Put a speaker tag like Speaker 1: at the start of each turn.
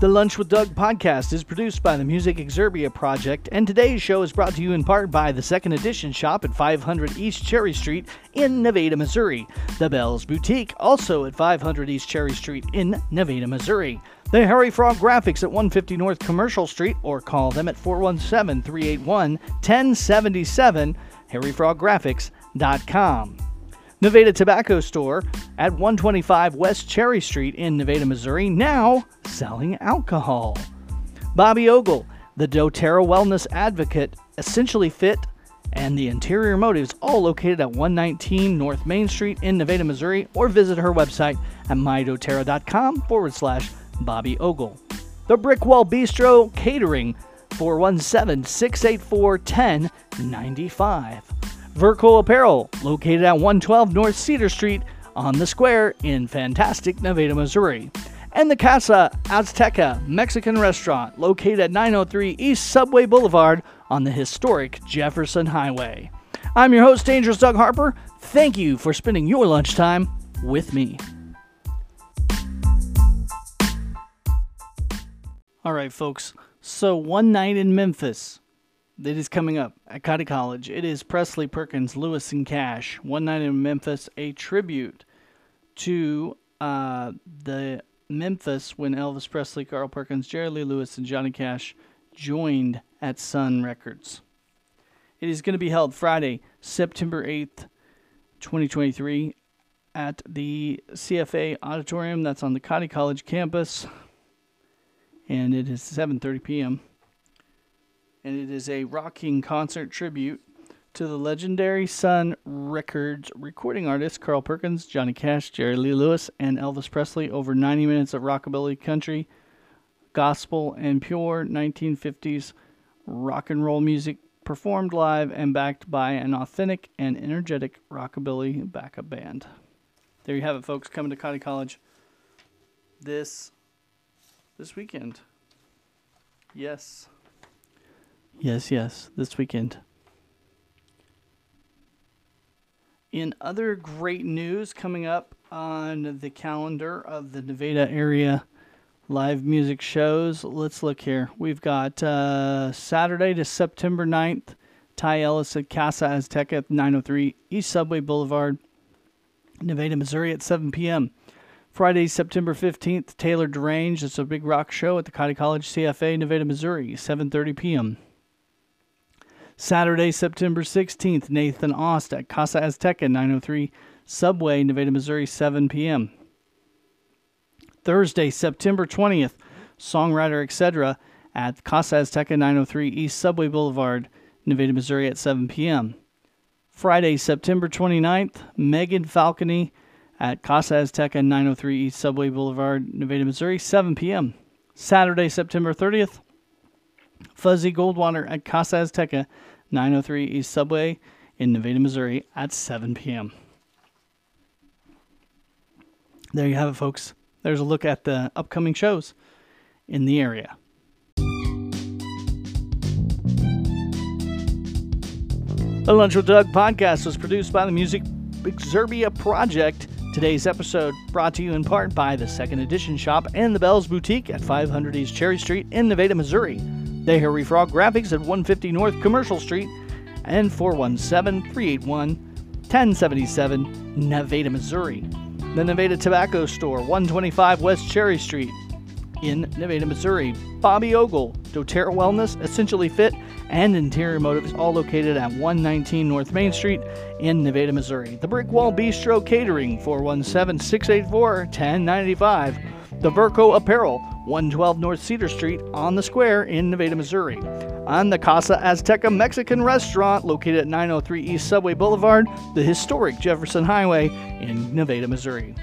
Speaker 1: The Lunch with Doug podcast is produced by the Music Exerbia Project, and today's show is brought to you in part by the Second Edition shop at 500 East Cherry Street in Nevada, Missouri. The Bells Boutique, also at 500 East Cherry Street in Nevada, Missouri. The Harry Frog Graphics at 150 North Commercial Street, or call them at 417 381 1077, harryfroggraphics.com. Nevada Tobacco Store at 125 West Cherry Street in Nevada, Missouri, now selling alcohol. Bobby Ogle, the doTERRA Wellness Advocate, Essentially Fit, and the Interior Motives, all located at 119 North Main Street in Nevada, Missouri, or visit her website at mydoterra.com forward slash Bobby Ogle. The Brickwall Bistro Catering, 417 684 1095. Verco Apparel, located at 112 North Cedar Street on the square in fantastic Nevada, Missouri. And the Casa Azteca Mexican restaurant, located at 903 East Subway Boulevard on the historic Jefferson Highway. I'm your host, Dangerous Doug Harper. Thank you for spending your lunchtime with me. All right, folks. So, one night in Memphis, that is coming up at Cottey College. It is Presley Perkins, Lewis and Cash, One Night in Memphis, a tribute to uh, the Memphis when Elvis Presley, Carl Perkins, Jerry Lee Lewis, and Johnny Cash joined at Sun Records. It is going to be held Friday, September 8th, 2023, at the CFA Auditorium. That's on the Cottey College campus, and it is 7:30 p.m and it is a rocking concert tribute to the legendary Sun Records recording artists Carl Perkins, Johnny Cash, Jerry Lee Lewis, and Elvis Presley. Over 90 minutes of rockabilly country, gospel, and pure 1950s rock and roll music performed live and backed by an authentic and energetic rockabilly backup band. There you have it, folks. Coming to Cottey College this this weekend. Yes. Yes, yes, this weekend. In other great news coming up on the calendar of the Nevada area live music shows, let's look here. We've got uh, Saturday to September 9th, Ty Ellis at Casa Azteca at 903 East Subway Boulevard, Nevada, Missouri at 7 p.m. Friday, September 15th, Taylor Derange. It's a big rock show at the Cottey College CFA, Nevada, Missouri, 7.30 p.m. Saturday, September 16th, Nathan Ost at Casa Azteca, 903 Subway, Nevada, Missouri, 7 p.m. Thursday, September 20th, Songwriter Etc. at Casa Azteca, 903 East Subway Boulevard, Nevada, Missouri, at 7 p.m. Friday, September 29th, Megan Falcone at Casa Azteca, 903 East Subway Boulevard, Nevada, Missouri, 7 p.m. Saturday, September 30th, Fuzzy Goldwater at Casa Azteca, 903 East Subway in Nevada, Missouri at 7 p.m. There you have it, folks. There's a look at the upcoming shows in the area. The Lunch with Doug podcast was produced by the Music Exerbia Project. Today's episode brought to you in part by the Second Edition Shop and the Bells Boutique at 500 East Cherry Street in Nevada, Missouri. The Harry Frog Graphics at 150 North Commercial Street and 417 381 1077, Nevada, Missouri. The Nevada Tobacco Store, 125 West Cherry Street in Nevada, Missouri. Bobby Ogle, doTERRA Wellness, Essentially Fit, and Interior Motives, all located at 119 North Main Street in Nevada, Missouri. The Brick Wall Bistro Catering, 417 684 1095. The Verco Apparel, 112 North Cedar Street on the square in Nevada, Missouri. On the Casa Azteca Mexican restaurant located at 903 East Subway Boulevard, the historic Jefferson Highway in Nevada, Missouri.